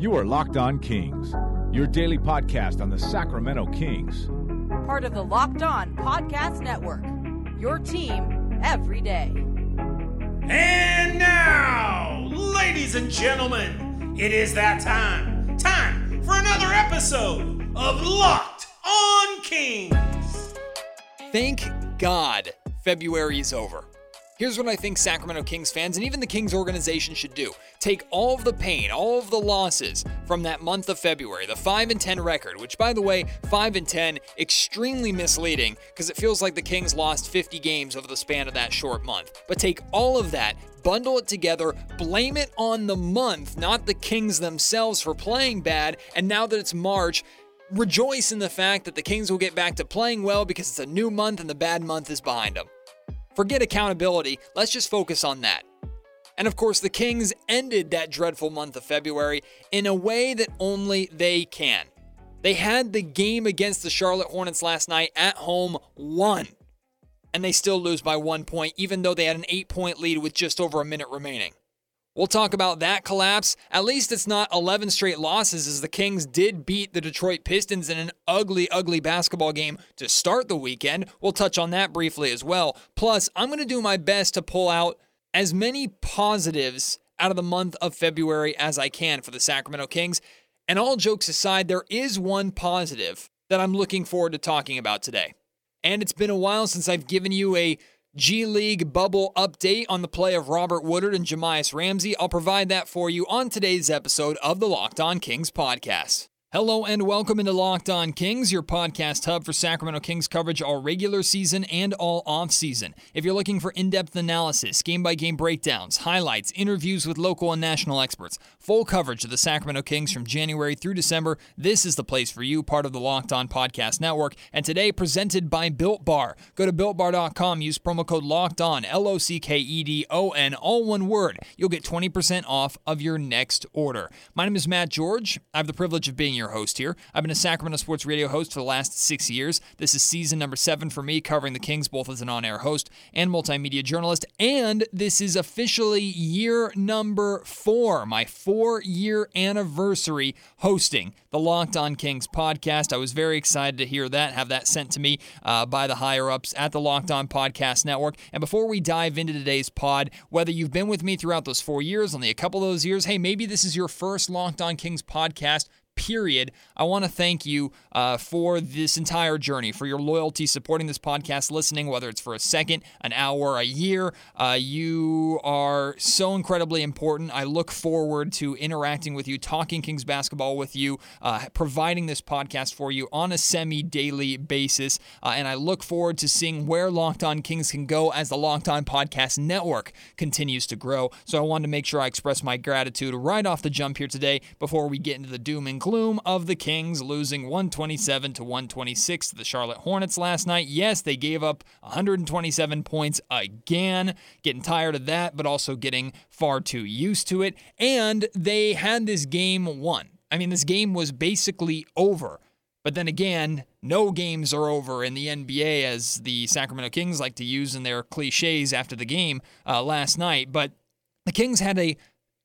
You are Locked On Kings, your daily podcast on the Sacramento Kings. Part of the Locked On Podcast Network. Your team every day. And now, ladies and gentlemen, it is that time. Time for another episode of Locked On Kings. Thank God February is over. Here's what I think Sacramento Kings fans and even the Kings organization should do. Take all of the pain, all of the losses from that month of February, the 5 and 10 record, which by the way, 5 and 10 extremely misleading because it feels like the Kings lost 50 games over the span of that short month. But take all of that, bundle it together, blame it on the month, not the Kings themselves for playing bad, and now that it's March, rejoice in the fact that the Kings will get back to playing well because it's a new month and the bad month is behind them. Forget accountability, let's just focus on that. And of course, the Kings ended that dreadful month of February in a way that only they can. They had the game against the Charlotte Hornets last night at home won, and they still lose by one point, even though they had an eight point lead with just over a minute remaining. We'll talk about that collapse. At least it's not 11 straight losses, as the Kings did beat the Detroit Pistons in an ugly, ugly basketball game to start the weekend. We'll touch on that briefly as well. Plus, I'm going to do my best to pull out as many positives out of the month of February as I can for the Sacramento Kings. And all jokes aside, there is one positive that I'm looking forward to talking about today. And it's been a while since I've given you a G League bubble update on the play of Robert Woodard and Jahmi'us Ramsey. I'll provide that for you on today's episode of the Locked On Kings podcast. Hello and welcome into Locked On Kings, your podcast hub for Sacramento Kings coverage all regular season and all off season. If you're looking for in depth analysis, game by game breakdowns, highlights, interviews with local and national experts, full coverage of the Sacramento Kings from January through December, this is the place for you, part of the Locked On Podcast Network. And today, presented by Built Bar. Go to builtbar.com, use promo code Locked On, L O C K E D O N, all one word. You'll get 20% off of your next order. My name is Matt George. I have the privilege of being your host here. I've been a Sacramento Sports Radio host for the last six years. This is season number seven for me, covering the Kings both as an on air host and multimedia journalist. And this is officially year number four, my four year anniversary hosting the Locked On Kings podcast. I was very excited to hear that, have that sent to me uh, by the higher ups at the Locked On Podcast Network. And before we dive into today's pod, whether you've been with me throughout those four years, only a couple of those years, hey, maybe this is your first Locked On Kings podcast period. I want to thank you uh, for this entire journey, for your loyalty, supporting this podcast, listening, whether it's for a second, an hour, a year. Uh, you are so incredibly important. I look forward to interacting with you, talking Kings basketball with you, uh, providing this podcast for you on a semi daily basis. Uh, and I look forward to seeing where Locked On Kings can go as the Locked On Podcast Network continues to grow. So I wanted to make sure I express my gratitude right off the jump here today before we get into the doom and gloom gloom of the Kings losing 127 to 126 to the Charlotte Hornets last night. Yes, they gave up 127 points again. Getting tired of that, but also getting far too used to it. And they had this game won. I mean, this game was basically over. But then again, no games are over in the NBA, as the Sacramento Kings like to use in their cliches after the game uh, last night. But the Kings had a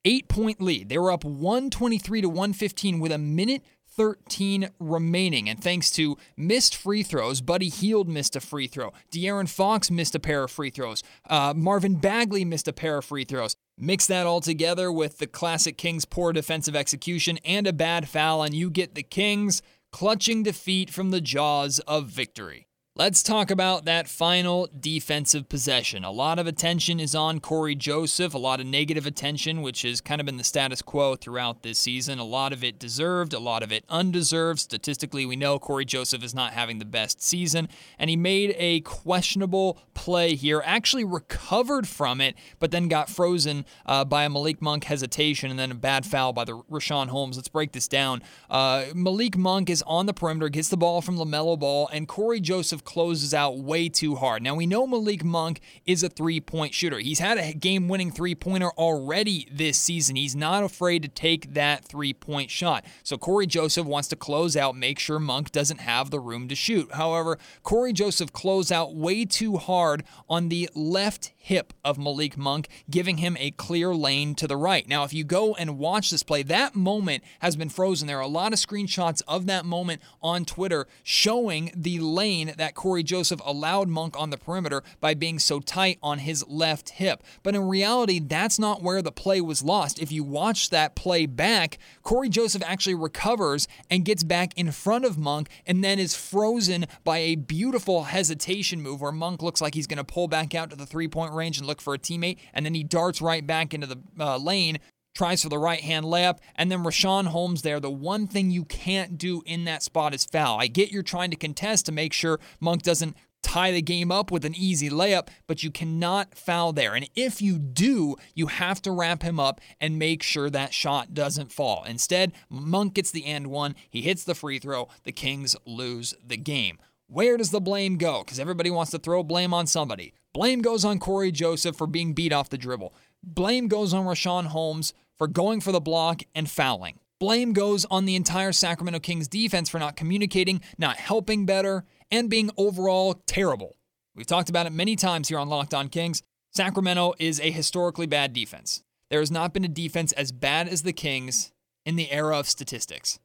eight point lead. They were up 123 to 115 with a minute 13 remaining. And thanks to missed free throws, Buddy Hield missed a free throw. De'Aaron Fox missed a pair of free throws. Uh, Marvin Bagley missed a pair of free throws. Mix that all together with the classic Kings' poor defensive execution and a bad foul, and you get the Kings clutching defeat from the jaws of victory. Let's talk about that final defensive possession. A lot of attention is on Cory Joseph, a lot of negative attention, which has kind of been the status quo throughout this season. A lot of it deserved, a lot of it undeserved. Statistically, we know Cory Joseph is not having the best season, and he made a questionable play here, actually recovered from it, but then got frozen uh, by a Malik Monk hesitation and then a bad foul by the Richaun Holmes. Let's break this down. Uh, Malik Monk is on the perimeter, gets the ball from LaMelo Ball, and Cory Joseph closes out way too hard. Now, we know Malik Monk is a three point shooter. He's had a game winning three pointer already this season. He's not afraid to take that three point shot. So, Cory Joseph wants to close out, make sure Monk doesn't have the room to shoot. However, Cory Joseph closed out way too hard on the left hip of Malik Monk, giving him a clear lane to the right. Now, if you go and watch this play, that moment has been frozen. There are a lot of screenshots of that moment on Twitter showing the lane that Cory Joseph allowed Monk on the perimeter by being so tight on his left hip. But in reality, that's not where the play was lost. If you watch that play back, Cory Joseph actually recovers and gets back in front of Monk and then is frozen by a beautiful hesitation move where Monk looks like he's going to pull back out to the three point range and look for a teammate, and then he darts right back into the uh, lane tries for the right hand layup, and then Richaun Holmes there. The one thing you can't do in that spot is foul. I get you're trying to contest to make sure Monk doesn't tie the game up with an easy layup, but you cannot foul there. And if you do, you have to wrap him up and make sure that shot doesn't fall. Instead, Monk gets the end one, he hits the free throw, the Kings lose the game. Where does the blame go? Because everybody wants to throw blame on somebody. Blame goes on Cory Joseph for being beat off the dribble. Blame goes on Richaun Holmes for going for the block and fouling. Blame goes on the entire Sacramento Kings defense for not communicating, not helping better, and being overall terrible. We've talked about it many times here on Locked On Kings. Sacramento is a historically bad defense. There has not been a defense as bad as the Kings in the era of statistics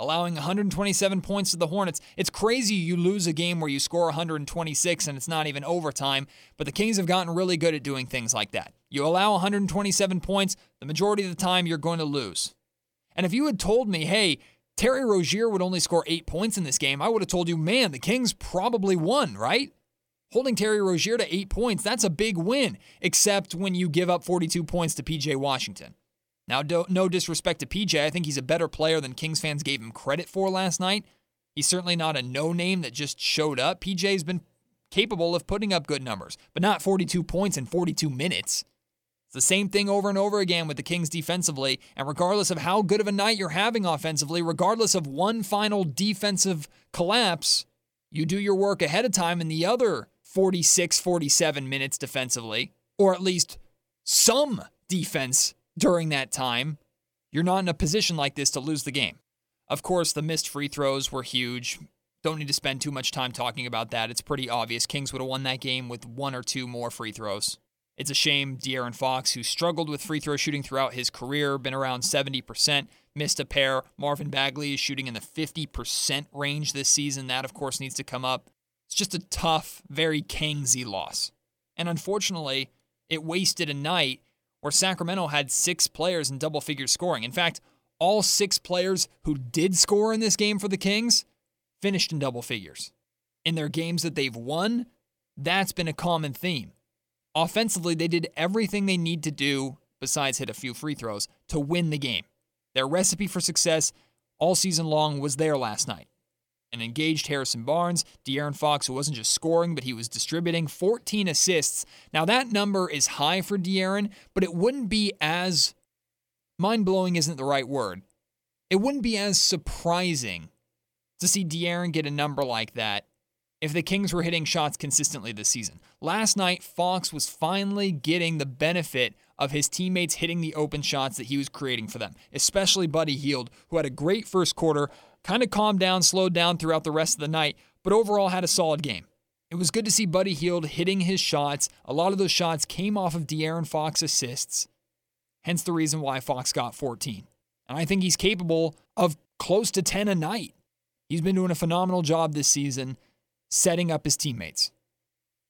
allowing 127 points to the Hornets. It's crazy you lose a game where you score 126 and it's not even overtime, but the Kings have gotten really good at doing things like that. You allow 127 points, the majority of the time you're going to lose. And if you had told me, hey, Terry Rozier would only score eight points in this game, I would have told you, man, the Kings probably won, right? Holding Terry Rozier to eight points, that's a big win, except when you give up 42 points to PJ Washington. Now, no disrespect to PJ, I think he's a better player than Kings fans gave him credit for last night. He's certainly not a no name that just showed up. PJ's been capable of putting up good numbers, but not 42 points in 42 minutes. It's the same thing over and over again with the Kings defensively, and regardless of how good of a night you're having offensively, regardless of one final defensive collapse, you do your work ahead of time in the other 46, 47 minutes defensively, or at least some defense during that time, you're not in a position like this to lose the game. Of course, the missed free throws were huge. Don't need to spend too much time talking about that. It's pretty obvious. Kings would have won that game with one or two more free throws. It's a shame De'Aaron Fox, who struggled with free throw shooting throughout his career, been around 70%, missed a pair. Marvin Bagley is shooting in the 50% range this season. That, of course, needs to come up. It's just a tough, very Kingsy loss. And unfortunately, it wasted a night where Sacramento had six players in double figure scoring. In fact, all six players who did score in this game for the Kings finished in double figures. In their games that they've won, that's been a common theme. Offensively, they did everything they need to do, besides hit a few free throws, to win the game. Their recipe for success all season long was there last night an engaged Harrison Barnes, De'Aaron Fox, who wasn't just scoring, but he was distributing 14 assists. Now, that number is high for De'Aaron, but it wouldn't be as mind blowing, isn't the right word. It wouldn't be as surprising to see De'Aaron get a number like that if the Kings were hitting shots consistently this season. Last night, Fox was finally getting the benefit of his teammates hitting the open shots that he was creating for them, especially Buddy Hield, who had a great first quarter, kind of calmed down, slowed down throughout the rest of the night, but overall had a solid game. It was good to see Buddy Hield hitting his shots. A lot of those shots came off of De'Aaron Fox assists, hence the reason why Fox got 14. And I think he's capable of close to 10 a night. He's been doing a phenomenal job this season setting up his teammates.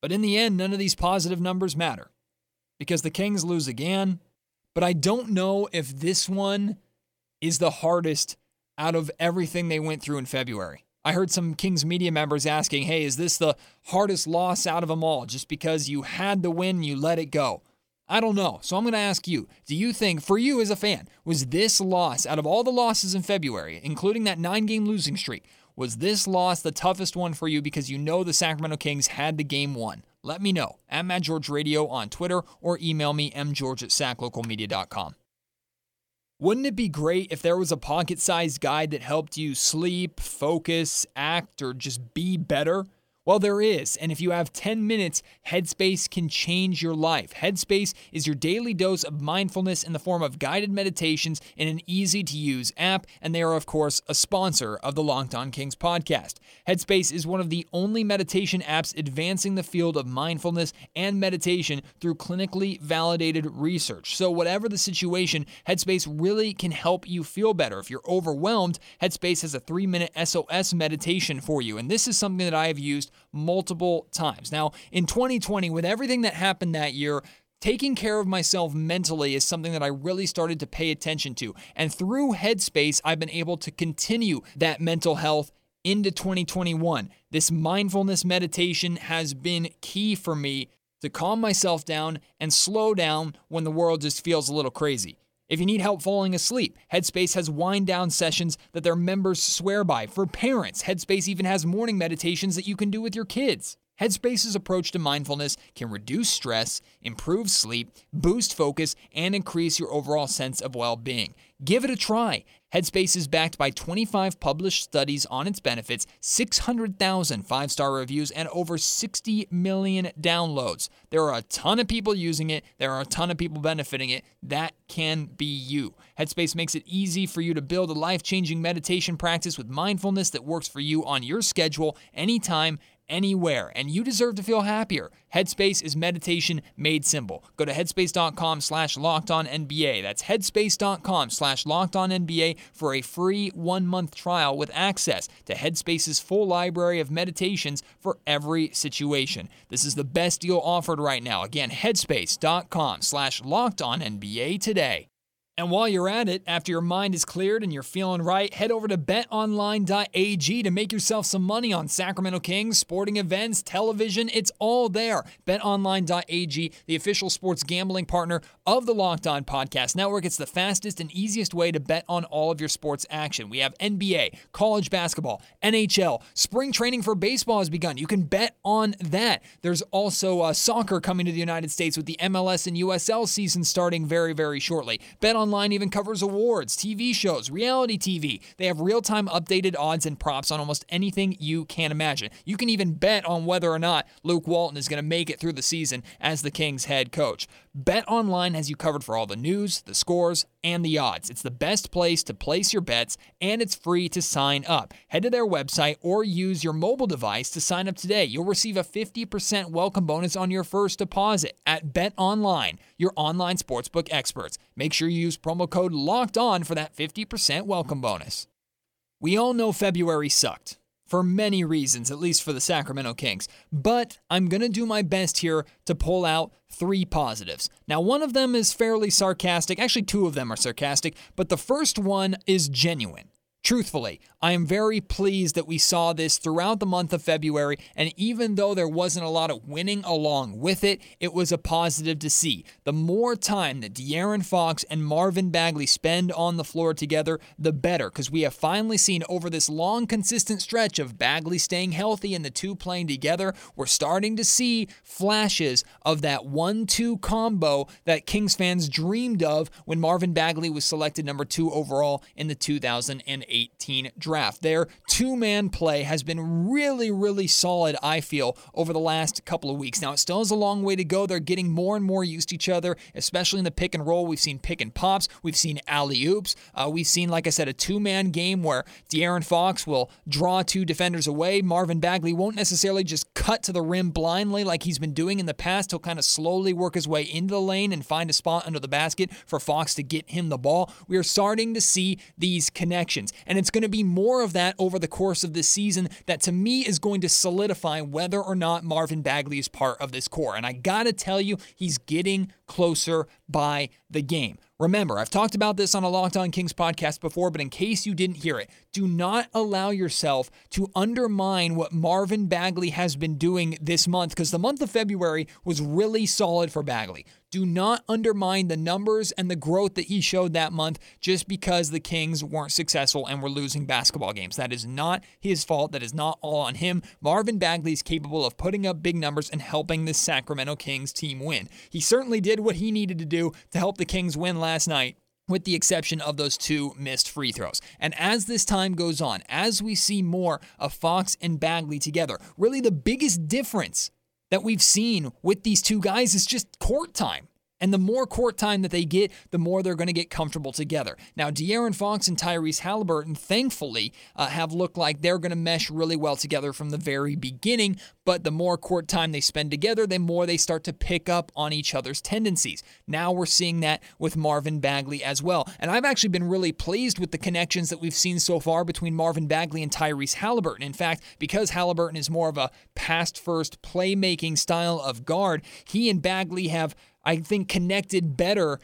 But in the end, none of these positive numbers matter because the Kings lose again. But I don't know if this one is the hardest out of everything they went through in February. I heard some Kings media members asking, hey, is this the hardest loss out of them all just because you had the win, you let it go? I don't know. So I'm going to ask you do you think, for you as a fan, was this loss, out of all the losses in February, including that nine game losing streak, was this loss the toughest one for you because you know the Sacramento Kings had the game won? Let me know at Matt George Radio on Twitter or email me mgeorge at saclocalmedia.com. Wouldn't it be great if there was a pocket sized guide that helped you sleep, focus, act, or just be better? Well, there is, and if you have 10 minutes, Headspace can change your life. Headspace is your daily dose of mindfulness in the form of guided meditations in an easy to use app, and they are, of course, a sponsor of the Locked On Kings podcast. Headspace is one of the only meditation apps advancing the field of mindfulness and meditation through clinically validated research. So, whatever the situation, Headspace really can help you feel better. If you're overwhelmed, Headspace has a three minute SOS meditation for you, and this is something that I have used multiple times. Now, in 2020, with everything that happened that year, Taking care of myself mentally is something that I really started to pay attention to. And through Headspace, I've been able to continue that mental health into 2021. This mindfulness meditation has been key for me to calm myself down and slow down when the world just feels a little crazy. If you need help falling asleep, Headspace has wind down sessions that their members swear by. For parents, Headspace even has morning meditations that you can do with your kids. Headspace's approach to mindfulness can reduce stress, improve sleep, boost focus, and increase your overall sense of well being. Give it a try. Headspace is backed by 25 published studies on its benefits, 600,000 five star reviews, and over 60 million downloads. There are a ton of people using it, there are a ton of people benefiting it. That can be you. Headspace makes it easy for you to build a life changing meditation practice with mindfulness that works for you on your schedule, anytime, anywhere, and you deserve to feel happier. Headspace is meditation made simple. Go to headspace.com slash locked on NBA. That's headspace.com slash locked on NBA for a free one month trial with access to Headspace's full library of meditations for every situation. This is the best deal offered right now. Again, headspace.com slash locked on NBA today. And while you're at it, after your mind is cleared and you're feeling right, head over to betonline.ag to make yourself some money on Sacramento Kings, sporting events, television. It's all there. Betonline.ag, the official sports gambling partner of the Locked On Podcast Network. It's the fastest and easiest way to bet on all of your sports action. We have NBA, college basketball, NHL, spring training for baseball has begun. You can bet on that. There's also uh, soccer coming to the United States with the MLS and USL season starting very, very shortly. Bet on Online even covers awards, TV shows, reality TV. They have real time updated odds and props on almost anything you can imagine. You can even bet on whether or not Luke Walton is going to make it through the season as the Kings head coach. Bet Online has you covered for all the news, the scores, and the odds. It's the best place to place your bets, and it's free to sign up. Head to their website or use your mobile device to sign up today. You'll receive a 50% welcome bonus on your first deposit at Bet Online, your online sportsbook experts. Make sure you use promo code LOCKED ON for that 50% welcome bonus. We all know February sucked for many reasons, at least for the Sacramento Kings. But I'm going to do my best here to pull out three positives. Now, one of them is fairly sarcastic. Actually, two of them are sarcastic, but the first one is genuine. Truthfully, I am very pleased that we saw this throughout the month of February, and even though there wasn't a lot of winning along with it, it was a positive to see. The more time that De'Aaron Fox and Marvin Bagley spend on the floor together, the better, because we have finally seen over this long, consistent stretch of Bagley staying healthy and the two playing together, we're starting to see flashes of that one two combo that Kings fans dreamed of when Marvin Bagley was selected number two overall in the 2008 2018 draft. Their two man play has been really, really solid, I feel, over the last couple of weeks. Now, it still has a long way to go. They're getting more and more used to each other, especially in the pick and roll. We've seen pick and pops, we've seen alley oops. Uh, we've seen, like I said, a two man game where De'Aaron Fox will draw two defenders away. Marvin Bagley won't necessarily just cut to the rim blindly like he's been doing in the past. He'll kind of slowly work his way into the lane and find a spot under the basket for Fox to get him the ball. We are starting to see these connections. And it's going to be more of that over the course of this season that to me is going to solidify whether or not Marvin Bagley is part of this core. And I got to tell you, he's getting closer by the game. Remember, I've talked about this on a Locked On Kings podcast before, but in case you didn't hear it, do not allow yourself to undermine what Marvin Bagley has been doing this month because the month of February was really solid for Bagley. Do not undermine the numbers and the growth that he showed that month just because the Kings weren't successful and were losing basketball games. That is not his fault. That is not all on him. Marvin Bagley is capable of putting up big numbers and helping the Sacramento Kings team win. He certainly did what he needed to do to help the Kings win last night with the exception of those two missed free throws. And as this time goes on, as we see more of Fox and Bagley together, really the biggest difference that we've seen with these two guys is just court time. And the more court time that they get, the more they're going to get comfortable together. Now, De'Aaron Fox and Tyrese Halliburton, thankfully, uh, have looked like they're going to mesh really well together from the very beginning. But the more court time they spend together, the more they start to pick up on each other's tendencies. Now we're seeing that with Marvin Bagley as well. And I've actually been really pleased with the connections that we've seen so far between Marvin Bagley and Tyrese Halliburton. In fact, because Halliburton is more of a past first playmaking style of guard, he and Bagley have I think, connected better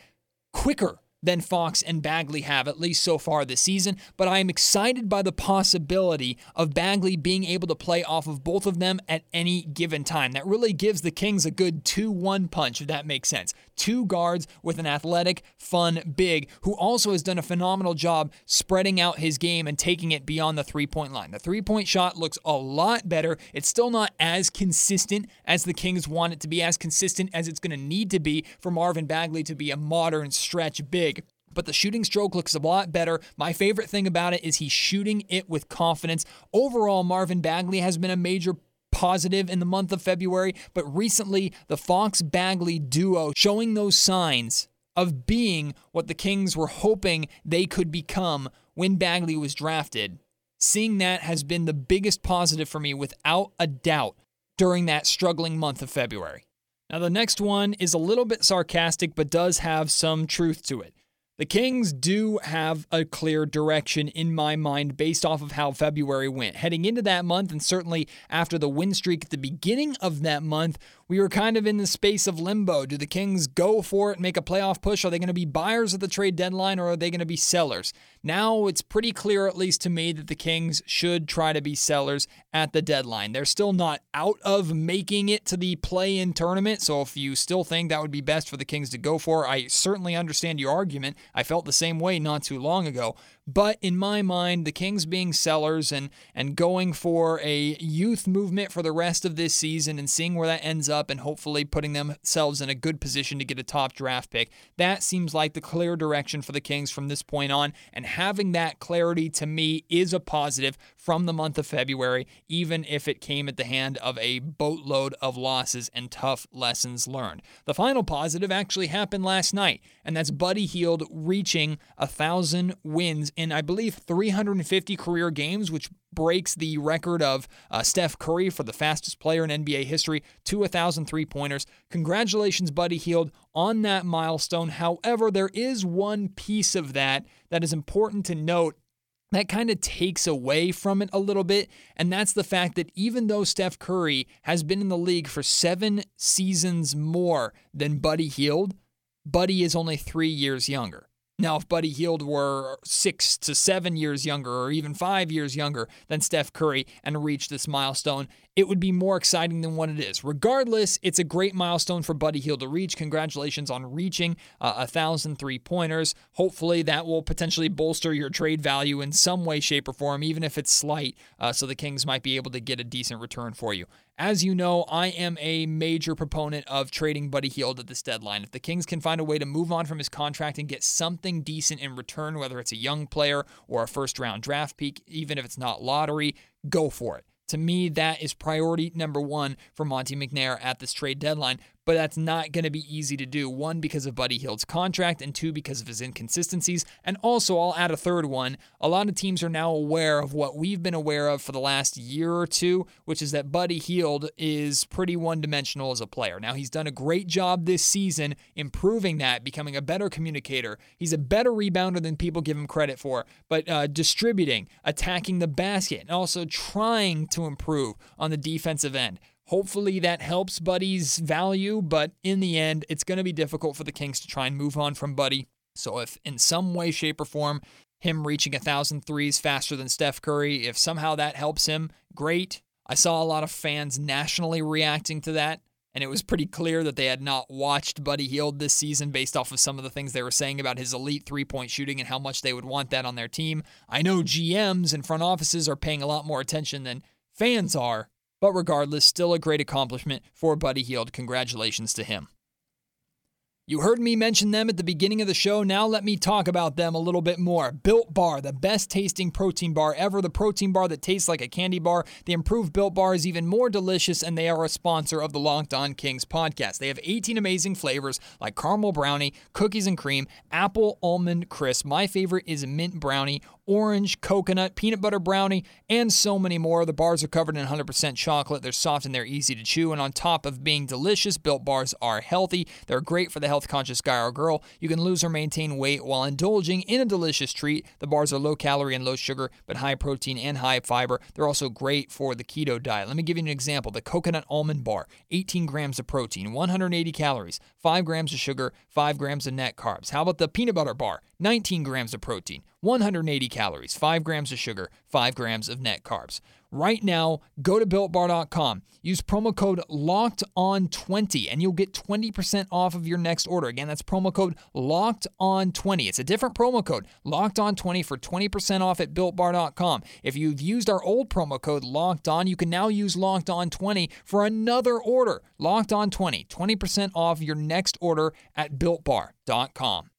quicker than Fox and Bagley have, at least so far this season. But I am excited by the possibility of Bagley being able to play off of both of them at any given time. That really gives the Kings a good 2 1 punch, if that makes sense. Two guards with an athletic, fun big who also has done a phenomenal job spreading out his game and taking it beyond the three point line. The three point shot looks a lot better. It's still not as consistent as the Kings want it to be, as consistent as it's going to need to be for Marvin Bagley to be a modern stretch big but the shooting stroke looks a lot better. My favorite thing about it is he's shooting it with confidence. Overall, Marvin Bagley has been a major positive in the month of February, but recently the Fox Bagley duo showing those signs of being what the Kings were hoping they could become when Bagley was drafted. Seeing that has been the biggest positive for me without a doubt during that struggling month of February. Now, the next one is a little bit sarcastic, but does have some truth to it. The Kings do have a clear direction in my mind based off of how February went. Heading into that month, and certainly after the win streak at the beginning of that month, we were kind of in the space of limbo. Do the Kings go for it, and make a playoff push? Are they going to be buyers at the trade deadline or are they going to be sellers? Now it's pretty clear, at least to me, that the Kings should try to be sellers at the deadline. They're still not out of making it to the play in tournament. So if you still think that would be best for the Kings to go for, I certainly understand your argument. I felt the same way not too long ago. But in my mind, the Kings being sellers and and going for a youth movement for the rest of this season and seeing where that ends up and hopefully putting themselves in a good position to get a top draft pick, that seems like the clear direction for the Kings from this point on. And having that clarity to me is a positive from the month of February, even if it came at the hand of a boatload of losses and tough lessons learned. The final positive actually happened last night, and that's Buddy Hield reaching a thousand wins in, I believe, 350 career games, which breaks the record of uh, Steph Curry for the fastest player in NBA history to 1,000 three pointers. Congratulations, Buddy Hield, on that milestone. However, there is one piece of that that is important to note that kind of takes away from it a little bit. And that's the fact that even though Steph Curry has been in the league for seven seasons more than Buddy Hield, Buddy is only three years younger. Now, if Buddy Hield were six to seven years younger, or even five years younger than Steph Curry and reached this milestone, it would be more exciting than what it is. Regardless, it's a great milestone for Buddy Hield to reach. Congratulations on reaching uh, a thousand three pointers. Hopefully, that will potentially bolster your trade value in some way, shape, or form, even if it's slight, uh, so the Kings might be able to get a decent return for you. As you know, I am a major proponent of trading Buddy Hield at this deadline. If the Kings can find a way to move on from his contract and get something decent in return, whether it's a young player or a first round draft pick, even if it's not lottery, go for it. To me, that is priority number one for Monte McNair at this trade deadline but that's not going to be easy to do. One, because of Buddy Hield's contract, and two, because of his inconsistencies. And also, I'll add a third one. A lot of teams are now aware of what we've been aware of for the last year or two, which is that Buddy Hield is pretty one dimensional as a player. Now, he's done a great job this season improving that, becoming a better communicator. He's a better rebounder than people give him credit for, but uh, distributing, attacking the basket, and also trying to improve on the defensive end. Hopefully that helps Buddy's value, but in the end, it's going to be difficult for the Kings to try and move on from Buddy. So if in some way, shape, or form, him reaching a thousand threes faster than Steph Curry, if somehow that helps him, great. I saw a lot of fans nationally reacting to that, and it was pretty clear that they had not watched Buddy Hield this season based off of some of the things they were saying about his elite three point shooting and how much they would want that on their team. I know GMs and front offices are paying a lot more attention than fans are, but regardless, still a great accomplishment for Buddy Hield. Congratulations to him. You heard me mention them at the beginning of the show. Now let me talk about them a little bit more. Built Bar, the best tasting protein bar ever, the protein bar that tastes like a candy bar. The improved Built Bar is even more delicious, and they are a sponsor of the Locked On Kings podcast. They have 18 amazing flavors like caramel brownie, cookies and cream, apple almond crisp. My favorite is mint brownie, orange, coconut, peanut butter brownie, and so many more. The bars are covered in 100% chocolate. They're soft and they're easy to chew. And on top of being delicious, Built Bars are healthy. They're great for the health conscious guy or girl. You can lose or maintain weight while indulging in a delicious treat. The bars are low calorie and low sugar, but high protein and high fiber. They're also great for the keto diet. Let me give you an example the coconut almond bar 18 grams of protein, 180 calories, 5 grams of sugar, 5 grams of net carbs. How about the peanut butter bar? 19 grams of protein, 180 calories, 5 grams of sugar, 5 grams of net carbs. Right now, go to builtbar.com. Use promo code locked on 20 and you'll get 20% off of your next order. Again, that's promo code locked on 20. It's a different promo code, locked on 20 for 20% off at builtbar.com. If you've used our old promo code locked on, you can now use locked on 20 for another order. Locked on 20, 20% off your next order at builtbar.com.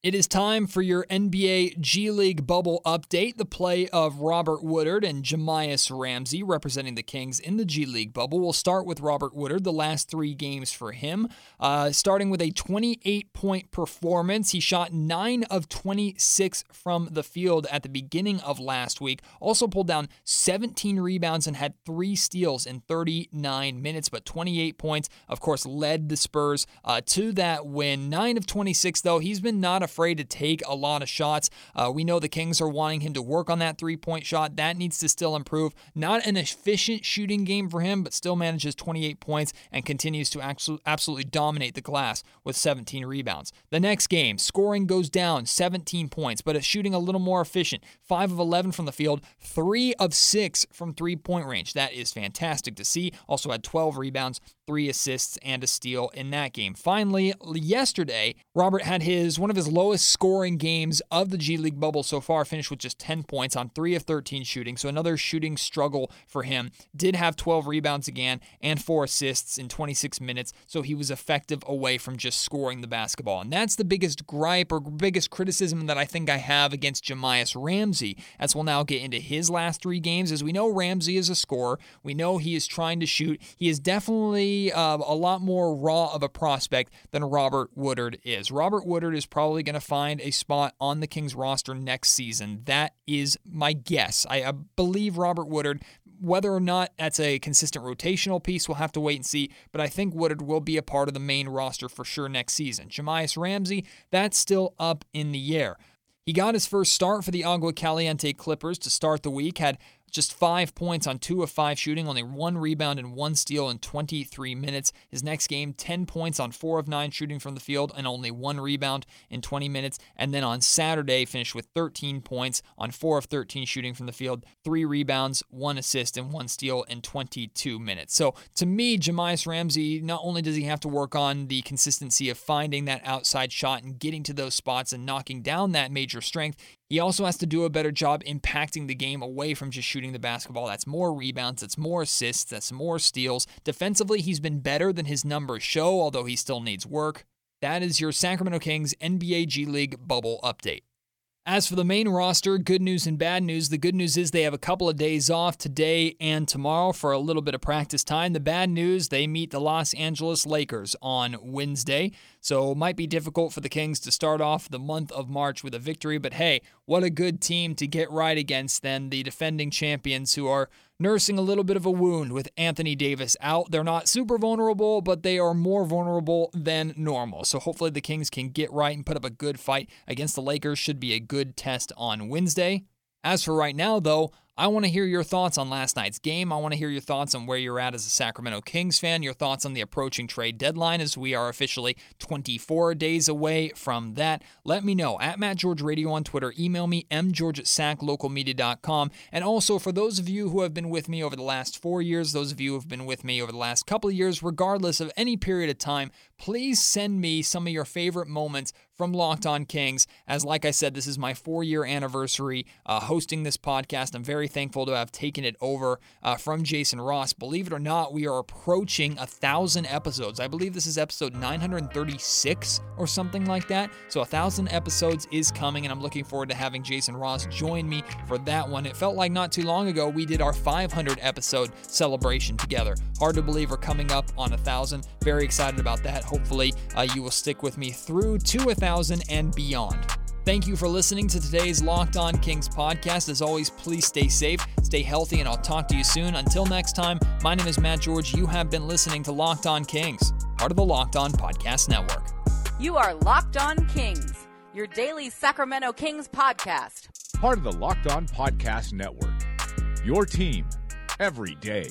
It is time for your NBA G League bubble update. The play of Robert Woodard and Jahmi'us Ramsey representing the Kings in the G League bubble. We'll start with Robert Woodard, the last three games for him. Uh, starting with a 28 point performance. He shot 9 of 26 from the field at the beginning of last week. Also pulled down 17 rebounds and had three steals in 39 minutes, but 28 points, of course, led the Spurs uh, to that win. 9 of 26, though, he's been not a afraid to take a lot of shots. Uh, we know the Kings are wanting him to work on that three point shot. That needs to still improve. Not an efficient shooting game for him, but still manages 28 points and continues to absolutely dominate the glass with 17 rebounds. The next game, scoring goes down 17 points, but it's shooting a little more efficient. 5 of 11 from the field, 3 of 6 from three point range. That is fantastic to see. Also had 12 rebounds, three assists, and a steal in that game. Finally, yesterday, Robert had his one of his lowest scoring games of the G League bubble so far, finished with just 10 points on 3 of 13 shooting. So another shooting struggle for him. Did have 12 rebounds again and 4 assists in 26 minutes, so he was effective away from just scoring the basketball. And that's the biggest gripe or biggest criticism that I think I have against Jahmi'us Ramsey, as we'll now get into his last three games. As we know, Ramsey is a scorer. We know he is trying to shoot. He is definitely uh, a lot more raw of a prospect than Robert Woodard is. Robert Woodard is probably going to find a spot on the Kings roster next season. That is my guess. I, I believe Robert Woodard whether or not that's a consistent rotational piece, we'll have to wait and see. But I think Woodard will be a part of the main roster for sure next season. Jahmi'us Ramsey, that's still up in the air. He got his first start for the Agua Caliente Clippers to start the week, had just five points on two of five shooting, only one rebound and one steal in 23 minutes. His next game, 10 points on four of nine shooting from the field and only one rebound in 20 minutes. And then on Saturday, finished with 13 points on four of 13 shooting from the field, three rebounds, one assist, and one steal in 22 minutes. So to me, Jahmi'us Ramsey, not only does he have to work on the consistency of finding that outside shot and getting to those spots and knocking down that major strength, he also has to do a better job impacting the game away from just shooting the basketball. That's more rebounds, that's more assists, that's more steals. Defensively, he's been better than his numbers show, although he still needs work. That is your Sacramento Kings NBA G League bubble update. As for the main roster, good news and bad news. The good news is they have a couple of days off today and tomorrow for a little bit of practice time. The bad news, they meet the Los Angeles Lakers on Wednesday. So it might be difficult for the Kings to start off the month of March with a victory, but hey, what a good team to get right against then the defending champions who are nursing a little bit of a wound with Anthony Davis out. They're not super vulnerable, but they are more vulnerable than normal. So hopefully the Kings can get right and put up a good fight against the Lakers. Should be a good test on Wednesday. As for right now, though, I want to hear your thoughts on last night's game. I want to hear your thoughts on where you're at as a Sacramento Kings fan, your thoughts on the approaching trade deadline as we are officially 24 days away from that. Let me know at Matt George Radio on Twitter. Email me, mgeorge at. And also, for those of you who have been with me over the last four years, those of you who have been with me over the last couple of years, regardless of any period of time, please send me some of your favorite moments from Locked On Kings. As, like I said, this is my four year anniversary uh, hosting this podcast. I'm very thankful to have taken it over uh, from Jason Ross. Believe it or not, we are approaching a thousand episodes. I believe this is episode 936 or something like that. So, a thousand episodes is coming, and I'm looking forward to having Jason Ross join me for that one. It felt like not too long ago we did our 500 episode celebration together. Hard to believe we're coming up on a thousand. Very excited about that. Hopefully, uh, you will stick with me through to a thousand and beyond. Thank you for listening to today's Locked On Kings podcast. As always, please stay safe, stay healthy, and I'll talk to you soon. Until next time, my name is Matt George. You have been listening to Locked On Kings, part of the Locked On Podcast Network. You are Locked On Kings, your daily Sacramento Kings podcast. Part of the Locked On Podcast Network. Your team every day.